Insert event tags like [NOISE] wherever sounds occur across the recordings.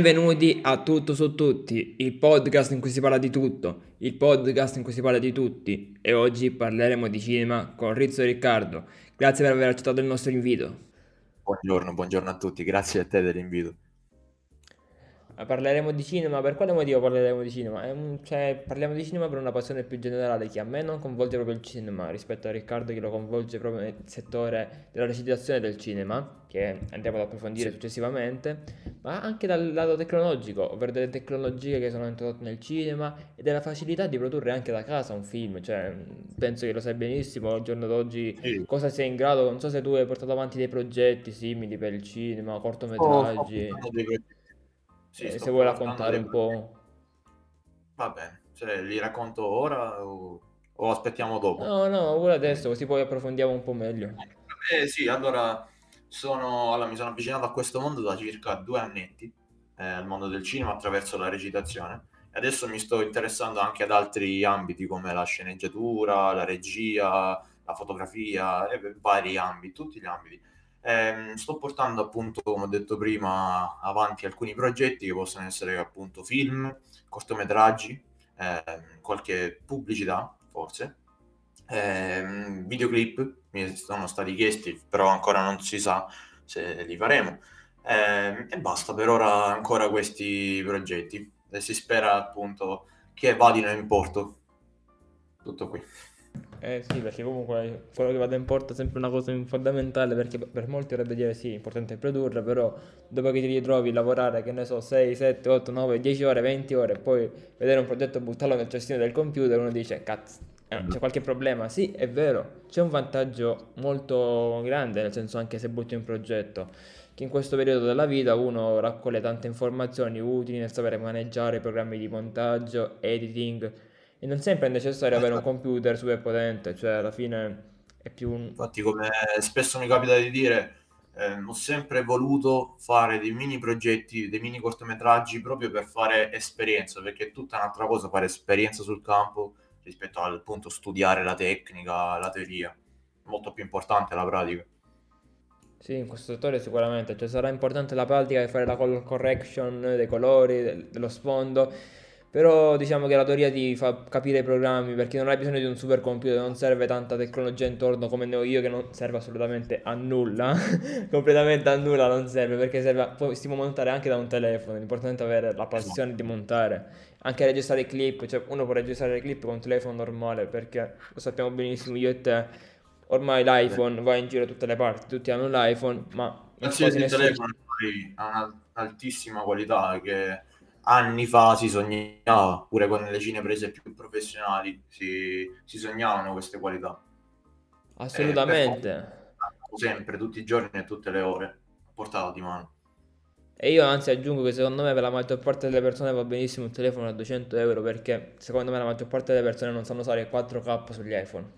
Benvenuti a Tutto su Tutti, il podcast in cui si parla di tutto, il podcast in cui si parla di tutti e oggi parleremo di cinema con Rizzo e Riccardo. Grazie per aver accettato il nostro invito. Buongiorno, buongiorno a tutti, grazie a te dell'invito. Parleremo di cinema, per quale motivo parleremo di cinema? Un, cioè, parliamo di cinema per una passione più generale che a me non coinvolge proprio il cinema rispetto a Riccardo che lo coinvolge proprio nel settore della recitazione del cinema, che andiamo ad approfondire successivamente, ma anche dal lato tecnologico, ovvero delle tecnologie che sono introdotte nel cinema e della facilità di produrre anche da casa un film, cioè penso che lo sai benissimo al giorno d'oggi sì. cosa sei in grado, non so se tu hai portato avanti dei progetti simili per il cinema, cortometraggi. Oh, oh, sì, eh, se vuoi raccontare un po'. Va bene, cioè, li racconto ora o, o aspettiamo dopo? No, no, ora adesso, così poi approfondiamo un po' meglio. Eh sì, allora, sono, allora mi sono avvicinato a questo mondo da circa due annetti, eh, al mondo del cinema attraverso la recitazione. E adesso mi sto interessando anche ad altri ambiti come la sceneggiatura, la regia, la fotografia, e vari ambiti, tutti gli ambiti. Eh, sto portando appunto, come ho detto prima, avanti alcuni progetti che possono essere appunto film, cortometraggi, eh, qualche pubblicità forse, eh, videoclip, mi sono stati chiesti, però ancora non si sa se li faremo. Ehm, e basta per ora ancora questi progetti e si spera appunto che vadino in porto. Tutto qui. Eh sì, perché comunque quello che vada in porto è sempre una cosa fondamentale, perché per molti vorrebbe dire sì, è importante produrre, però dopo che ti ritrovi a lavorare, che ne so, 6, 7, 8, 9, 10 ore, 20 ore, e poi vedere un progetto e buttarlo nel cestino del computer, uno dice, cazzo, eh, c'è qualche problema? Sì, è vero, c'è un vantaggio molto grande, nel senso anche se butti un progetto, che in questo periodo della vita uno raccoglie tante informazioni utili nel sapere maneggiare i programmi di montaggio, editing, e non sempre è necessario avere un computer super potente, cioè alla fine è più un... Infatti, come spesso mi capita di dire, eh, ho sempre voluto fare dei mini progetti, dei mini cortometraggi proprio per fare esperienza, perché è tutta un'altra cosa fare esperienza sul campo rispetto al appunto studiare la tecnica, la teoria. Molto più importante la pratica. Sì, in questo settore sicuramente, cioè sarà importante la pratica e fare la color correction dei colori, dello sfondo però diciamo che la teoria ti fa capire i programmi perché non hai bisogno di un super computer, non serve tanta tecnologia intorno come ne ho io che non serve assolutamente a nulla, [LAUGHS] completamente a nulla non serve perché serve, poi si può montare anche da un telefono, l'importante è avere la passione di montare, anche registrare clip, cioè uno può registrare le clip con un telefono normale perché lo sappiamo benissimo io e te, ormai l'iPhone va in giro da tutte le parti, tutti hanno l'iPhone ma... Qualsiasi nessuno... telefono ha un'altissima qualità che anni fa si sognava, pure con le cineprese più professionali, si, si sognavano queste qualità. Assolutamente. Eh, sempre, tutti i giorni e tutte le ore, a portata di mano. E io anzi aggiungo che secondo me per la maggior parte delle persone va benissimo un telefono a 200 euro perché secondo me la maggior parte delle persone non sanno usare il 4K sugli iPhone.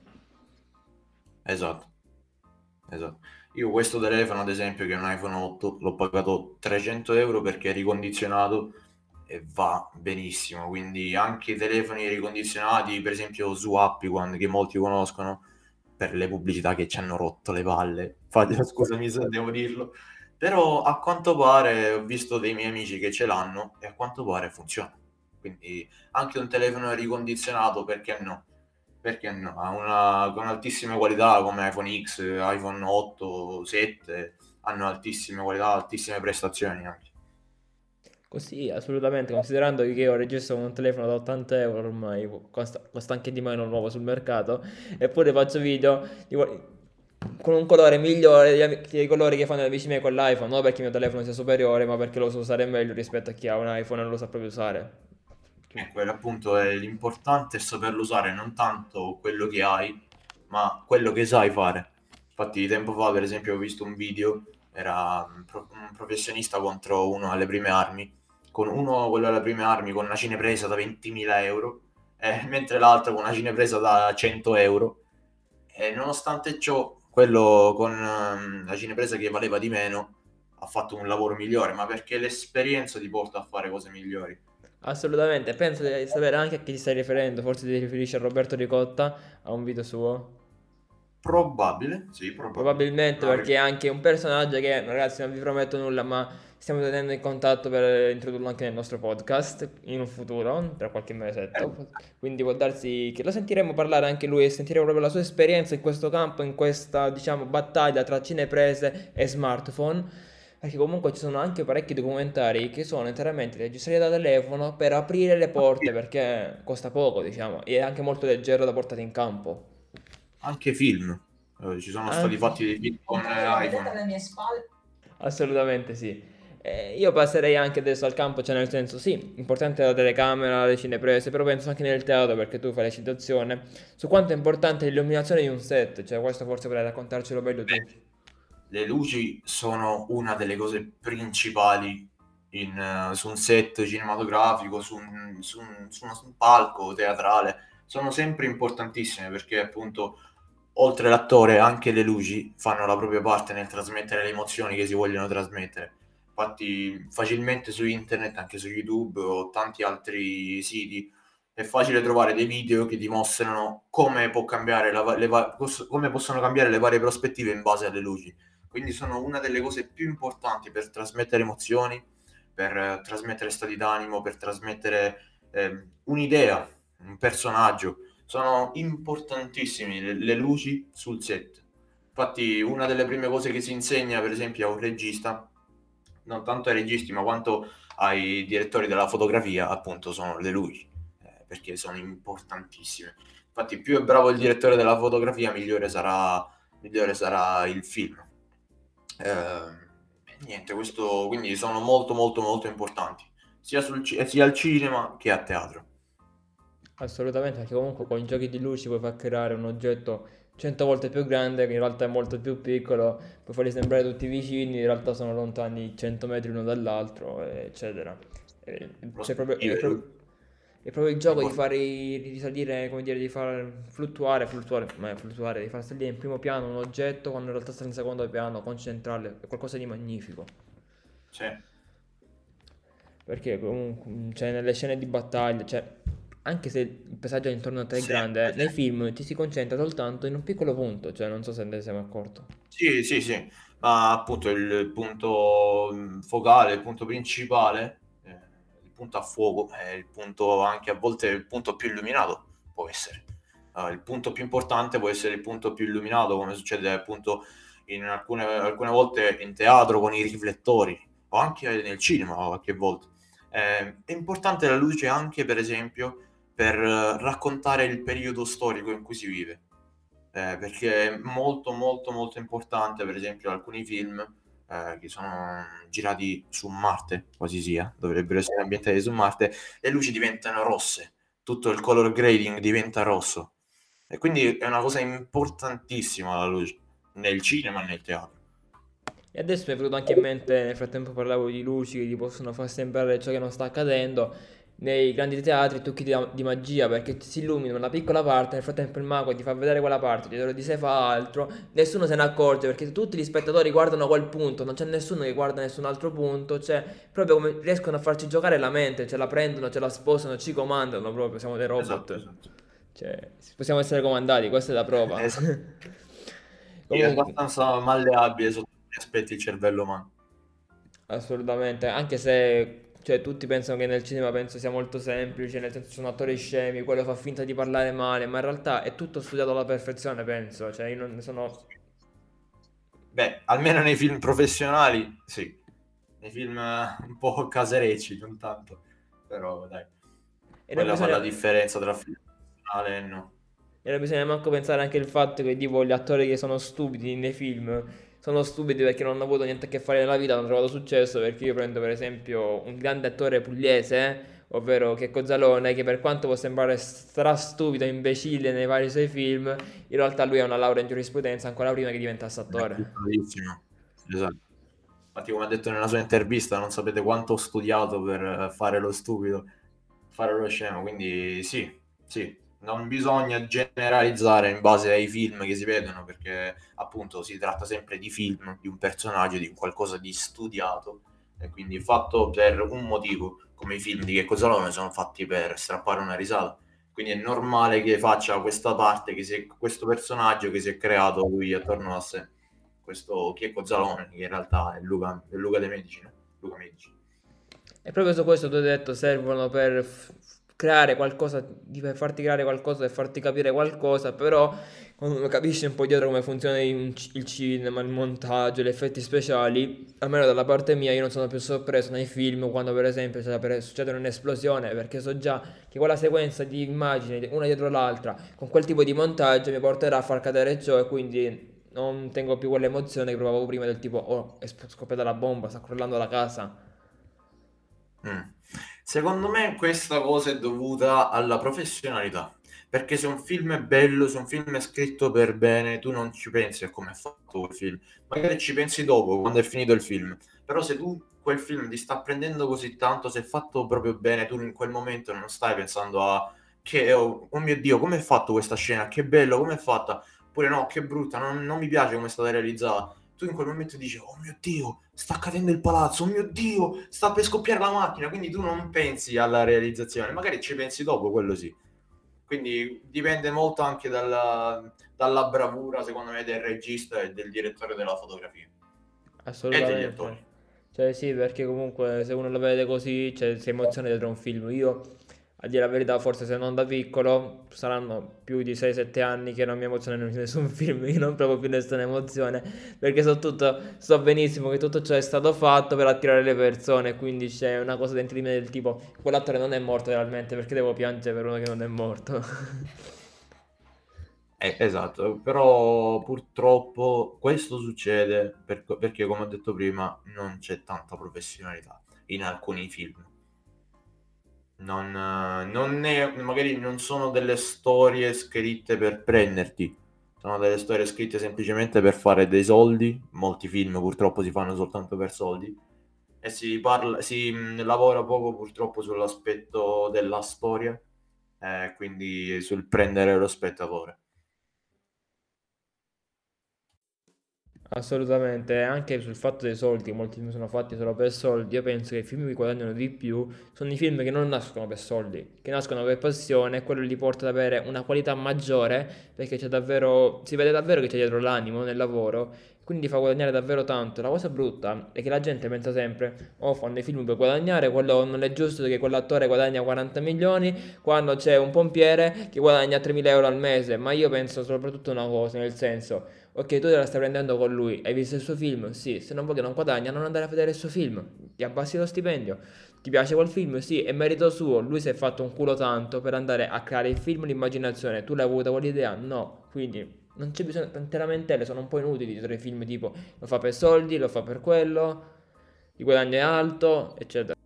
Esatto. Esatto. Io questo telefono ad esempio che è un iPhone 8 l'ho pagato 300 euro perché è ricondizionato e va benissimo. Quindi anche i telefoni ricondizionati, per esempio su One, che molti conoscono, per le pubblicità che ci hanno rotto le palle. Infatti, [LAUGHS] scusami se devo dirlo. Però a quanto pare ho visto dei miei amici che ce l'hanno e a quanto pare funziona. Quindi anche un telefono ricondizionato, perché no? Perché no? Ha una, con altissime qualità come iPhone X, iPhone 8, 7, hanno altissime qualità, altissime prestazioni anche. Così, assolutamente, considerando che io registro un telefono da 80 euro ormai, costa, costa anche di meno nuovo sul mercato, eppure faccio video di, con un colore migliore dei colori che fanno gli amici miei con l'iPhone, non perché il mio telefono sia superiore, ma perché lo so usare meglio rispetto a chi ha un iPhone e non lo sa proprio usare. Eh, quello appunto è l'importante è saperlo usare, non tanto quello che hai, ma quello che sai fare. Infatti tempo fa, per esempio, ho visto un video, era un professionista contro uno alle prime armi, con uno, quello alle prime armi, con una cinepresa da 20.000 euro, eh, [LAUGHS] mentre l'altro con una cinepresa da 100 euro. E nonostante ciò, quello con um, la cinepresa che valeva di meno ha fatto un lavoro migliore, ma perché l'esperienza ti porta a fare cose migliori. Assolutamente, penso di sapere anche a chi ti stai riferendo, forse ti riferisci a Roberto Ricotta, a un video suo. Probabile, sì, probabilmente. Probabilmente perché è anche un personaggio che, ragazzi, non vi prometto nulla, ma stiamo tenendo in contatto per introdurlo anche nel nostro podcast in un futuro, tra qualche mesetto. Quindi può darsi che lo sentiremo parlare anche lui e sentiremo proprio la sua esperienza in questo campo, in questa, diciamo, battaglia tra cineprese e smartphone. Perché comunque ci sono anche parecchi documentari che sono interamente registrati da telefono per aprire le porte perché costa poco, diciamo, e è anche molto leggero da portare in campo. Anche film. Eh, ci sono stati fatti dei film con eh, iPhone. alle mie spalle. Assolutamente sì. Eh, io passerei anche adesso al campo, cioè nel senso sì, importante la telecamera, le cineprese, però penso anche nel teatro perché tu fai la citazione su quanto è importante l'illuminazione di un set, cioè questo forse vorrei raccontarcelo meglio tu. Le luci sono una delle cose principali in, uh, su un set cinematografico, su un, su, un, su un palco teatrale, sono sempre importantissime perché appunto oltre l'attore anche le luci fanno la propria parte nel trasmettere le emozioni che si vogliono trasmettere. Infatti facilmente su internet, anche su YouTube o tanti altri siti, è facile trovare dei video che dimostrano come, la, le, come possono cambiare le varie prospettive in base alle luci. Quindi sono una delle cose più importanti per trasmettere emozioni, per eh, trasmettere stati d'animo, per trasmettere eh, un'idea, un personaggio sono importantissime le, le luci sul set. Infatti, una delle prime cose che si insegna, per esempio, a un regista, non tanto ai registi, ma quanto ai direttori della fotografia, appunto, sono le luci, eh, perché sono importantissime. Infatti, più è bravo il direttore della fotografia, migliore sarà, migliore sarà il film. Eh, niente, questo quindi sono molto, molto, molto importanti, sia, sul, sia al cinema che a teatro. Assolutamente, perché comunque con i giochi di luci puoi far creare un oggetto 100 volte più grande che in realtà è molto più piccolo, puoi farli sembrare tutti vicini, in realtà sono lontani 100 metri l'uno dall'altro, eccetera. E c'è proprio, è, proprio, è proprio il gioco di fare risalire, come dire, di far fluttuare, fluttuare, ma fluttuare, di far salire in primo piano un oggetto quando in realtà sta in secondo piano, concentrarlo, è qualcosa di magnifico. Sì. Perché comunque, cioè, nelle scene di battaglia, cioè, anche se il passaggio intorno a te è sì, grande, nei film ti si concentra soltanto in un piccolo punto, cioè non so se ne siamo accorto. Sì, sì, sì, ma appunto il punto mm, focale, il punto principale, eh, il punto a fuoco, è il punto anche a volte il punto più illuminato, può essere. Uh, il punto più importante può essere il punto più illuminato, come succede appunto in alcune, alcune volte in teatro con i riflettori, o anche nel cinema qualche volta. Eh, è importante la luce anche, per esempio, per raccontare il periodo storico in cui si vive. Eh, perché è molto molto molto importante, per esempio, alcuni film eh, che sono girati su Marte, quasi sia, dovrebbero essere ambientati su Marte, le luci diventano rosse, tutto il color grading diventa rosso. E quindi è una cosa importantissima la luce, nel cinema e nel teatro. E adesso mi è venuto anche in mente, nel frattempo parlavo di luci che ti possono far sembrare ciò che non sta accadendo nei grandi teatri trucchi di, di, magia perché si illumina una piccola parte, nel frattempo il mago ti fa vedere quella parte, dietro di sé fa altro, nessuno se ne accorge perché tutti gli spettatori guardano quel punto, non c'è nessuno che guarda nessun altro punto, cioè proprio come riescono a farci giocare la mente, ce la prendono, ce la sposano, ci comandano proprio, siamo dei robot. Esatto, esatto. Cioè, possiamo essere comandati, questa è la prova. Esatto. [LAUGHS] Comunque... Io abbastanza malleabile sotto gli aspetti il cervello umano. Assolutamente, anche se cioè, tutti pensano che nel cinema penso sia molto semplice, nel senso sono attori scemi, quello fa finta di parlare male, ma in realtà è tutto studiato alla perfezione, penso. Cioè, io non ne sono... Beh, almeno nei film professionali, sì. Nei film eh, un po' caserecci, non tanto. Però, dai. E Quella bisogna... fa la differenza tra film professionale e no. E non bisogna manco pensare anche al fatto che, tipo, gli attori che sono stupidi nei film sono stupidi perché non hanno avuto niente a che fare nella vita, hanno trovato successo perché io prendo per esempio un grande attore pugliese, ovvero Checco Zalone, che per quanto può sembrare strastupido imbecille nei vari suoi film, in realtà lui ha una laurea in giurisprudenza ancora prima che diventasse attore. Bravissimo, esatto. Infatti come ha detto nella sua intervista, non sapete quanto ho studiato per fare lo stupido, fare lo scemo, quindi sì, sì, non bisogna generalizzare in base ai film che si vedono, perché appunto si tratta sempre di film, di un personaggio, di qualcosa di studiato, e quindi fatto per un motivo, come i film di Che cosa sono fatti per strappare una risata. Quindi è normale che faccia questa parte, che si, questo personaggio che si è creato lui attorno a sé, questo Checco Zalone, che in realtà è Luca, è Luca De Medici. Luca Medici. E proprio su questo tu hai detto servono per creare qualcosa, per farti creare qualcosa e farti capire qualcosa, però quando uno capisce un po' dietro come funziona il, il cinema, il montaggio, gli effetti speciali, almeno dalla parte mia io non sono più sorpreso nei film quando per esempio succede un'esplosione, perché so già che quella sequenza di immagini, una dietro l'altra, con quel tipo di montaggio mi porterà a far cadere ciò e quindi non tengo più quell'emozione che provavo prima del tipo, oh, è scoppiata la bomba, sta crollando la casa. Mm. Secondo me questa cosa è dovuta alla professionalità. Perché se un film è bello, se un film è scritto per bene, tu non ci pensi a come è fatto il film. Magari ci pensi dopo, quando è finito il film. Però se tu quel film ti sta prendendo così tanto, se è fatto proprio bene, tu in quel momento non stai pensando a che, oh, oh mio Dio, come è fatto questa scena? Che bello, come è fatta? Oppure no, che brutta, non, non mi piace come è stata realizzata tu in quel momento dici, oh mio Dio, sta cadendo il palazzo, oh mio Dio, sta per scoppiare la macchina, quindi tu non pensi alla realizzazione, magari ci pensi dopo, quello sì. Quindi dipende molto anche dalla, dalla bravura, secondo me, del regista e del direttore della fotografia. Assolutamente. E degli attori. Cioè sì, perché comunque se uno lo vede così, cioè, si emoziona dietro un film. Io a dire la verità, forse se non da piccolo, saranno più di 6-7 anni che non mi emoziono nessun [LAUGHS] film, io non provo più nessuna emozione, perché so, tutto, so benissimo che tutto ciò è stato fatto per attirare le persone, quindi c'è una cosa dentro di me del tipo, quell'attore non è morto realmente, perché devo piangere per uno che non è morto. [LAUGHS] Eh, esatto, però purtroppo questo succede per, perché, come ho detto prima, non c'è tanta professionalità in alcuni film non, non è, magari non sono delle storie scritte per prenderti, sono delle storie scritte semplicemente per fare dei soldi. Molti film purtroppo si fanno soltanto per soldi e si, parla, si mh, lavora poco purtroppo sull'aspetto della storia, eh, quindi sul prendere lo spettatore. Assolutamente, anche sul fatto dei soldi, molti film sono fatti solo per soldi, io penso che i film che guadagnano di più sono i film che non nascono per soldi, che nascono per passione e quello li porta ad avere una qualità maggiore perché c'è davvero, si vede davvero che c'è dietro l'animo nel lavoro, quindi fa guadagnare davvero tanto. La cosa brutta è che la gente pensa sempre, oh fanno i film per guadagnare, quello non è giusto che quell'attore guadagna 40 milioni quando c'è un pompiere che guadagna 3.000 euro al mese, ma io penso soprattutto una cosa, nel senso Ok, tu te la stai prendendo con lui, hai visto il suo film? Sì, se non vuoi che non guadagna, non andare a vedere il suo film, ti abbassi lo stipendio. Ti piace quel film? Sì, è merito suo, lui si è fatto un culo tanto per andare a creare il film, l'immaginazione, tu l'hai avuta quell'idea? No, quindi non c'è bisogno, tante lamentele sono un po' inutili dietro i film tipo lo fa per soldi, lo fa per quello, il guadagno è alto, eccetera.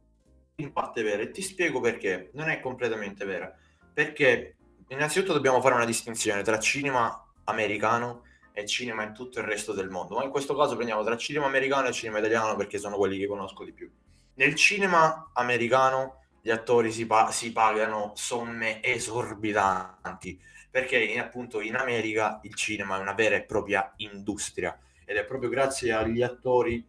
In parte è vera e ti spiego perché, non è completamente vera, perché innanzitutto dobbiamo fare una distinzione tra cinema americano e cinema in tutto il resto del mondo. Ma in questo caso prendiamo tra cinema americano e cinema italiano perché sono quelli che conosco di più. Nel cinema americano gli attori si, pa- si pagano somme esorbitanti perché in, appunto in America il cinema è una vera e propria industria ed è proprio grazie agli attori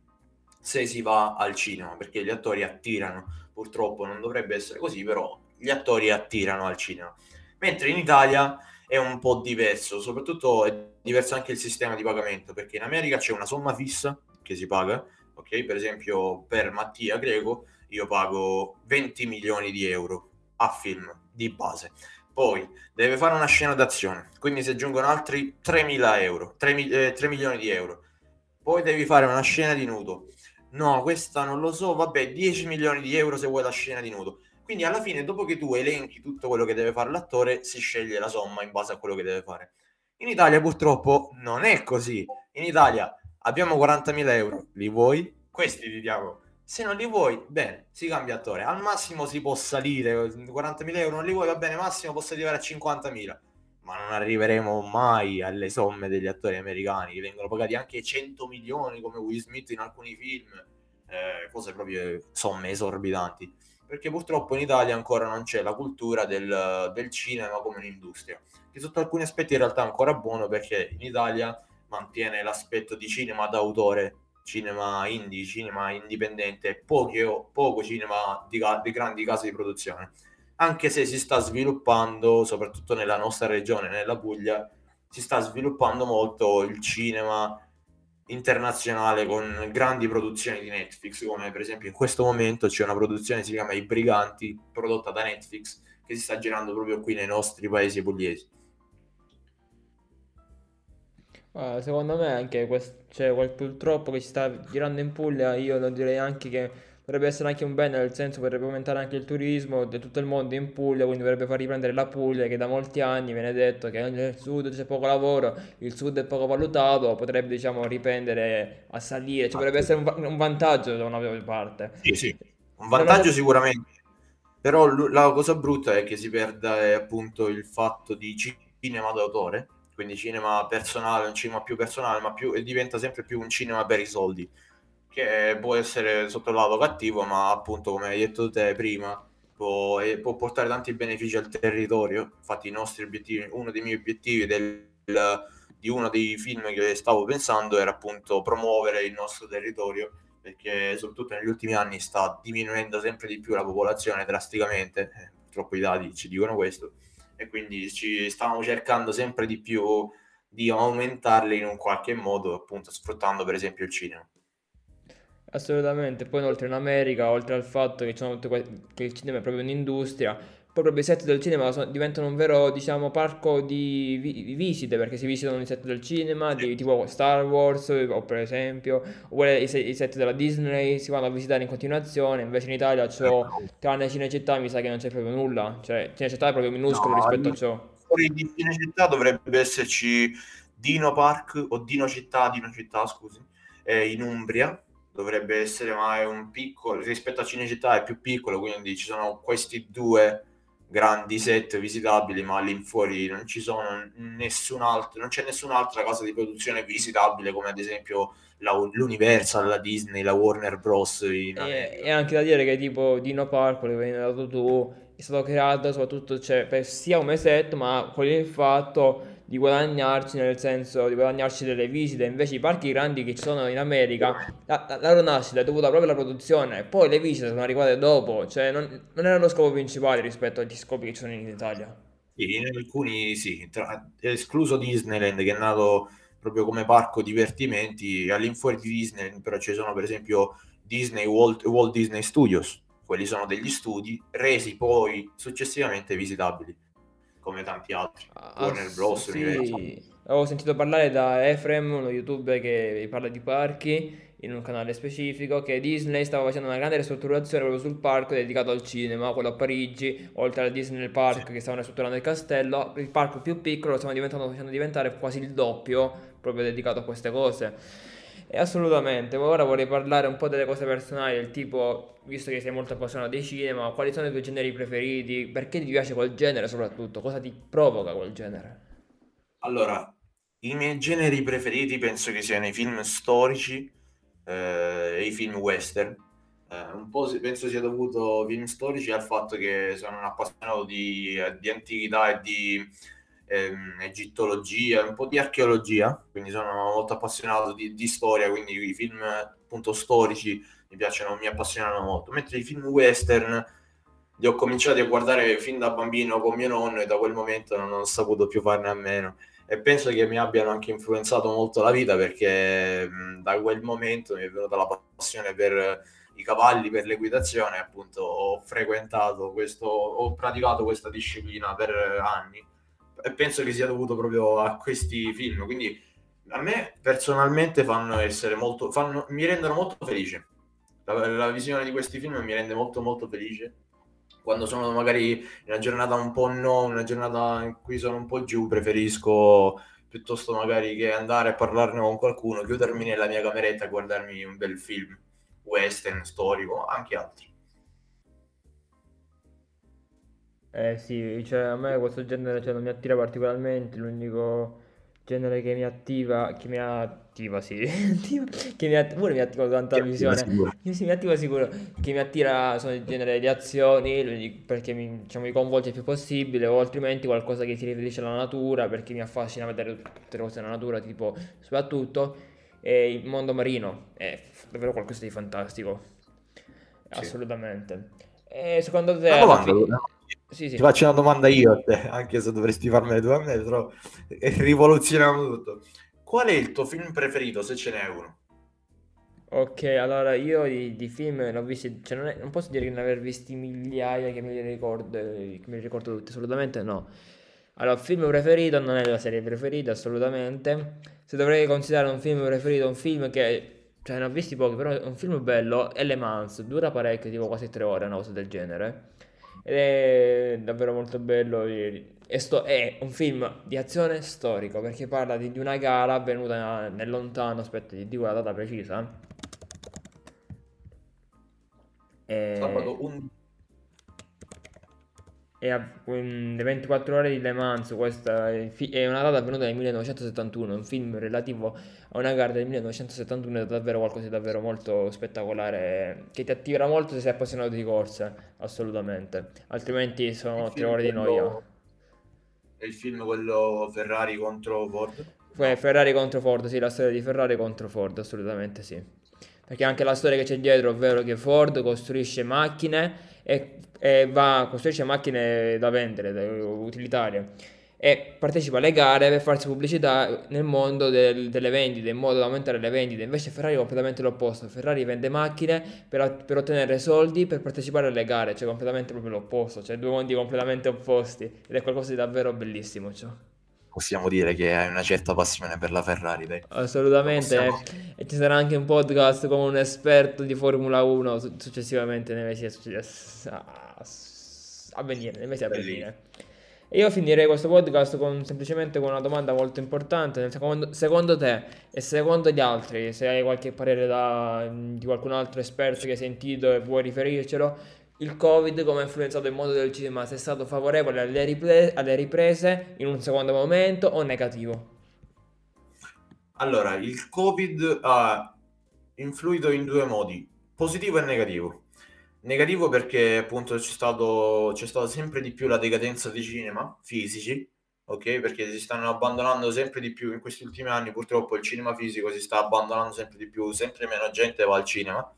se si va al cinema perché gli attori attirano purtroppo non dovrebbe essere così però gli attori attirano al cinema mentre in Italia è un po' diverso, soprattutto diverso anche il sistema di pagamento, perché in America c'è una somma fissa che si paga, ok? Per esempio per Mattia Greco io pago 20 milioni di euro a film di base. Poi deve fare una scena d'azione, quindi si aggiungono altri 3.000 euro, 3, eh, 3 milioni di euro. Poi devi fare una scena di nudo. No, questa non lo so, vabbè, 10 milioni di euro se vuoi la scena di nudo. Quindi alla fine, dopo che tu elenchi tutto quello che deve fare l'attore, si sceglie la somma in base a quello che deve fare. In Italia purtroppo non è così. In Italia abbiamo 40.000 euro, li vuoi? Questi li diamo. Se non li vuoi, bene, si cambia attore. Al massimo si può salire, 40.000 euro non li vuoi, va bene, massimo posso arrivare a 50.000. Ma non arriveremo mai alle somme degli attori americani, che vengono pagati anche 100 milioni come Will Smith in alcuni film. Eh, cose proprio somme esorbitanti perché purtroppo in Italia ancora non c'è la cultura del, del cinema come un'industria, che sotto alcuni aspetti in realtà è ancora buono perché in Italia mantiene l'aspetto di cinema d'autore, cinema indie, cinema indipendente, poche, poco cinema di, di grandi case di produzione. Anche se si sta sviluppando, soprattutto nella nostra regione, nella Puglia, si sta sviluppando molto il cinema internazionale con grandi produzioni di Netflix, come per esempio in questo momento c'è una produzione che si chiama I Briganti, prodotta da Netflix, che si sta girando proprio qui nei nostri paesi pugliesi. Secondo me anche questo, cioè, purtroppo che si sta girando in Puglia, io non direi anche che dovrebbe essere anche un bene, nel senso potrebbe aumentare anche il turismo di tutto il mondo in Puglia, quindi dovrebbe far riprendere la Puglia che da molti anni viene detto che nel sud c'è poco lavoro, il sud è poco valutato, potrebbe diciamo riprendere a salire, cioè potrebbe essere un, un vantaggio da una parte. Sì, sì, un vantaggio sicuramente, però la cosa brutta è che si perde appunto il fatto di cinema d'autore, quindi cinema personale, un cinema più personale, ma più, e diventa sempre più un cinema per i soldi che può essere sotto il lato cattivo, ma appunto come hai detto te prima, può, eh, può portare tanti benefici al territorio. Infatti i nostri obiettivi, uno dei miei obiettivi del, di uno dei film che stavo pensando era appunto promuovere il nostro territorio, perché soprattutto negli ultimi anni sta diminuendo sempre di più la popolazione drasticamente, eh, purtroppo i dati ci dicono questo, e quindi ci stavamo cercando sempre di più di aumentarli in un qualche modo, appunto sfruttando per esempio il cinema. Assolutamente, poi inoltre in America, oltre al fatto che, que- che il cinema è proprio un'industria, poi proprio i set del cinema sono- diventano un vero, diciamo, parco di vi- visite, perché si visitano i set del cinema, di, tipo Star Wars, o per esempio, oppure i, se- i set della Disney si vanno a visitare in continuazione, invece in Italia c'ho, tranne Cinecittà mi sa che non c'è proprio nulla, cioè Cinecittà è proprio minuscolo No, rispetto a ciò. fuori di Cinecittà dovrebbe esserci Dino Park o Dino Città, Dino Città, scusi, eh, in Umbria dovrebbe essere ma è un piccolo rispetto a Cinecittà è più piccolo quindi ci sono questi due grandi set visitabili ma lì fuori non ci sono nessun altro non c'è nessun'altra casa di produzione visitabile come ad esempio la, l'Universal, la Disney, la Warner Bros. E, e, anche da dire che tipo Dino Park, quello che hai dato tu, è stato creato soprattutto cioè, per sia un mesetto ma con il fatto di guadagnarci, nel senso di guadagnarci delle visite. Invece i parchi grandi che ci sono in America, la, la, la è dovuta proprio alla produzione, poi le visite sono arrivate dopo, cioè non, non era lo scopo principale rispetto agli scopi che ci sono in Italia. In alcuni sì, tra, escluso Disneyland che è nato proprio come parco divertimenti, all'infuori di Disneyland però ci sono per esempio Disney Walt, Walt Disney Studios, quelli sono degli studi resi poi successivamente visitabili come tanti altri. Ah, Warner Bros. Sì. Ho sentito parlare da Efrem, uno youtuber che parla di parchi in un canale specifico che Disney stava facendo una grande ristrutturazione proprio sul parco dedicato al cinema, quello a Parigi, oltre al Disney Park sì. che stavano ristrutturando il castello, il parco più piccolo lo stavano facendo diventare quasi il doppio proprio dedicato a queste cose. E assolutamente, ora vorrei parlare un po' delle cose personali, del tipo, visto che sei molto appassionato di cinema, quali sono i tuoi generi preferiti? Perché ti piace quel genere soprattutto? Cosa ti provoca quel genere? Allora, i miei generi preferiti penso che siano i film storici eh, e i film western. Eh, un po' penso sia dovuto film storici al fatto che sono un appassionato di, di antichità e di ehm, egittologia, un po' di archeologia, quindi sono molto appassionato di, di, storia, quindi i film appunto storici mi piacciono, mi appassionano molto, mentre i film western li ho cominciati a guardare fin da bambino con mio nonno e da quel momento non ho saputo più farne a meno. E penso che mi abbiano anche influenzato molto la vita perché mh, da quel momento mi è venuta la passione per i cavalli, per l'equitazione, appunto ho frequentato questo, ho praticato questa disciplina per anni penso che sia dovuto proprio a questi film. Quindi a me personalmente fanno essere molto, fanno, mi rendono molto felice. La, la, visione di questi film mi rende molto molto felice. Quando sono magari in una giornata un po' no, una giornata in cui sono un po' giù, preferisco piuttosto magari che andare a parlarne con qualcuno, chiudermi nella mia cameretta e guardarmi un bel film western, storico, anche altri. Eh sì, cioè a me questo genere cioè, non mi attira particolarmente, l'unico genere che mi attiva, che mi attiva, sì, [LAUGHS] che mi attiva, pure mi attiva tanta visione, sì, mi attiva sicuro, che mi attira sono il genere di azioni, perché mi, diciamo, mi coinvolge il più possibile, o altrimenti qualcosa che si riferisce alla natura, perché mi affascina vedere tutte le cose della natura, tipo, soprattutto, e il mondo marino, è davvero qualcosa di fantastico, sì. assolutamente. E secondo te... Fine... Sì, sì. Ti faccio una domanda io a te, anche se dovresti farmene due a me, però rivoluzioniamo tutto. qual è il tuo film preferito, se ce n'è uno? Ok, allora io di, di film ne ho visti, cioè non, è- non posso dire di ne aver visti migliaia che me li ricordo, che me li ricordo tutti, assolutamente no. Allora, il film preferito non è la serie preferita, assolutamente. Se dovrei considerare un film preferito, un film che, cioè ne ho visti pochi, però è un film bello, è Le Mans, dura parecchio, tipo quasi tre ore, una cosa del genere. Ed è davvero molto bello. e- e sto- è un film di azione storico, perché parla di, di una gara avvenuta nel lontano, aspetta, ti dico la data precisa. E, Sabato 11 e a- le 24 ore di Le Mans, questa è, è una data avvenuta nel 1971, un film relativo a una gara del 1971 è davvero qualcosa di davvero molto spettacolare, che ti attira molto se sei appassionato di corse, assolutamente, altrimenti sono tre ore di noia. quello è il film quello Ferrari contro Ford? No. Ferrari contro Ford, sì, la storia di Ferrari contro Ford, assolutamente sì. Perché anche la storia che c'è dietro, ovvero che Ford costruisce macchine e, e va, costruisce macchine da vendere, utilitarie, e partecipa alle gare per farsi pubblicità nel mondo del- delle vendite, in modo da aumentare le vendite. Invece Ferrari è completamente l'opposto, Ferrari vende macchine per, per ottenere soldi per partecipare alle gare, cioè completamente proprio l'opposto, cioè due mondi completamente opposti, ed è qualcosa di davvero bellissimo, ciò. Possiamo dire che hai una certa passione per la Ferrari, dai. Assolutamente, possiamo... e ci sarà anche un podcast con un esperto di Formula 1 su- successivamente nei mesi a, venire, nei mesi a venire. E io finirei questo podcast con, semplicemente con una domanda molto importante. Secondo, secondo te e secondo gli altri, se hai qualche parere da, di qualcun altro esperto che hai sentito e vuoi riferircelo, il Covid come ha influenzato il mondo del cinema? Se è stato favorevole alle ripre- alle riprese in un secondo momento o negativo? Allora, il Covid ha influito in due modi, positivo e negativo. Negativo perché appunto c'è stato, c'è stata sempre di più la decadenza dei cinema fisici, ok? Perché si stanno abbandonando sempre di più in questi ultimi anni, purtroppo il cinema fisico si sta abbandonando sempre di più, sempre meno gente va al cinema,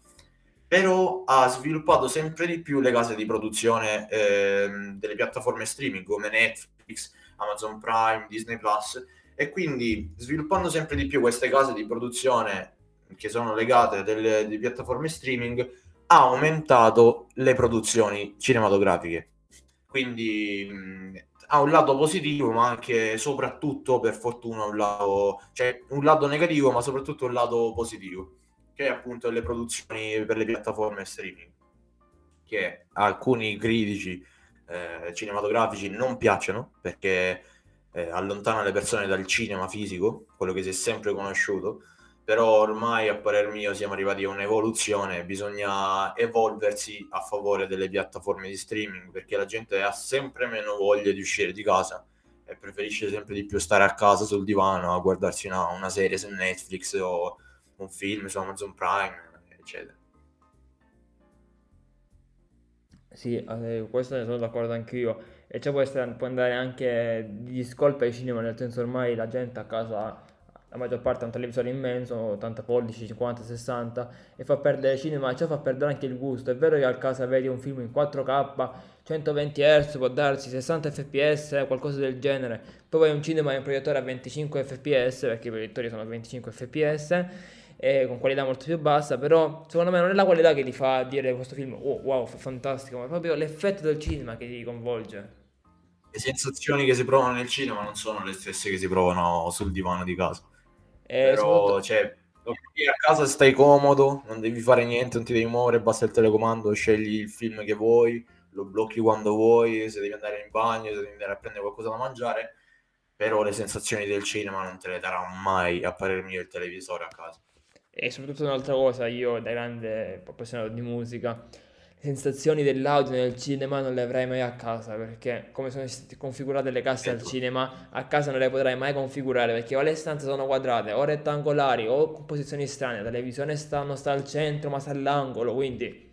però ha sviluppato sempre di più le case di produzione ehm, delle piattaforme streaming come Netflix, Amazon Prime, Disney Plus e quindi sviluppando sempre di più queste case di produzione che sono legate delle, di piattaforme streaming ha aumentato le produzioni cinematografiche. Quindi mh, ha un lato positivo, ma anche soprattutto per fortuna un lato, cioè un lato negativo, ma soprattutto un lato positivo, che è appunto le produzioni per le piattaforme streaming, che alcuni critici eh, cinematografici non piacciono perché eh, allontana le persone dal cinema fisico, quello che si è sempre conosciuto, però ormai a parer mio siamo arrivati a un'evoluzione, bisogna evolversi a favore delle piattaforme di streaming perché la gente ha sempre meno voglia di uscire di casa e preferisce sempre di più stare a casa sul divano a guardarsi una, una serie su Netflix o un film su Amazon Prime, eccetera. Sì, eh, questo ne sono d'accordo anch'io. E ciò può, essere- può andare anche di scolpa ai cinema, nel senso ormai la gente a casa, la maggior parte ha un televisore immenso, 80 pollici, 50, 60, e fa perdere il cinema, ciò fa perdere anche il gusto. È vero che a casa vedi un film in 4K, 120 Hz, può darsi 60 fps, qualcosa del genere. Poi vai un cinema un proiettore a 25 fps, perché i proiettori sono a 25 fps, e con qualità molto più bassa, però secondo me non è la qualità che ti fa dire questo film, oh wow, fa fantastico, ma è proprio l'effetto del cinema che ti coinvolge. Le sensazioni che si provano nel cinema non sono le stesse che si provano sul divano di casa. E Però, soprattutto, cioè, a casa stai comodo, non devi fare niente, non ti devi muovere, basta il telecomando, scegli il film che vuoi, lo blocchi quando vuoi, se devi andare in bagno, se devi andare a prendere qualcosa da mangiare, però le sensazioni del cinema non te le darà mai, a parer mio, il televisore a casa. E soprattutto un'altra cosa, io da grande appassionato di musica, le sensazioni dell'audio nel cinema non le avrai mai a casa, perché come sono configurate le casse al Ecco, cinema, a casa non le potrai mai configurare, perché o le stanze sono quadrate, o rettangolari, o con posizioni strane, la televisione sta, non sta al centro, ma sta all'angolo, quindi...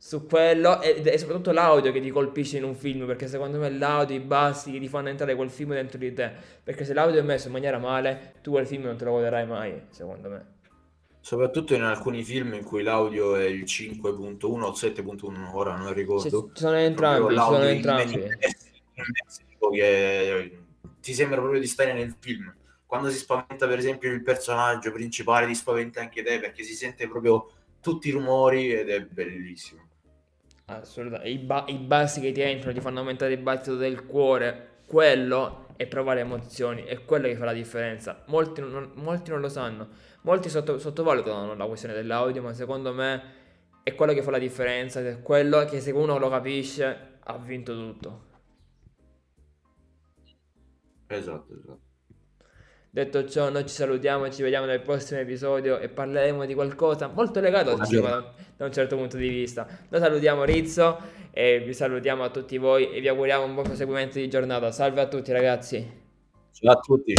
Su quello è soprattutto l'audio che ti colpisce in un film, perché secondo me l'audio, i bassi che ti fanno entrare quel film dentro di te. Perché se l'audio è messo in maniera male, tu quel film non te lo goderai mai, secondo me. Soprattutto in alcuni film in cui l'audio è il 5.1 o 7.1, ora non ricordo, ci sono entrambi, sono l'audio in entrambi. immersivo, che ti sembra proprio di stare nel film. quando si spaventa per esempio il personaggio principale ti spaventa anche te perché si sente proprio tutti i rumori ed è bellissimo. Assolutamente, I, ba- i bassi che ti entrano ti fanno aumentare il battito del cuore, quello è provare emozioni, è quello che fa la differenza. Molti non, molti non lo sanno, molti sotto- sottovalutano la questione dell'audio, ma secondo me è quello che fa la differenza, è quello che se uno lo capisce ha vinto tutto. Esatto, esatto. Detto ciò, noi ci salutiamo e ci vediamo nel prossimo episodio e parleremo di qualcosa molto legato al cinema da, da un certo punto di vista. Noi salutiamo Rizzo e vi salutiamo a tutti voi e vi auguriamo un buon proseguimento di giornata. Salve a tutti ragazzi. Ciao a tutti.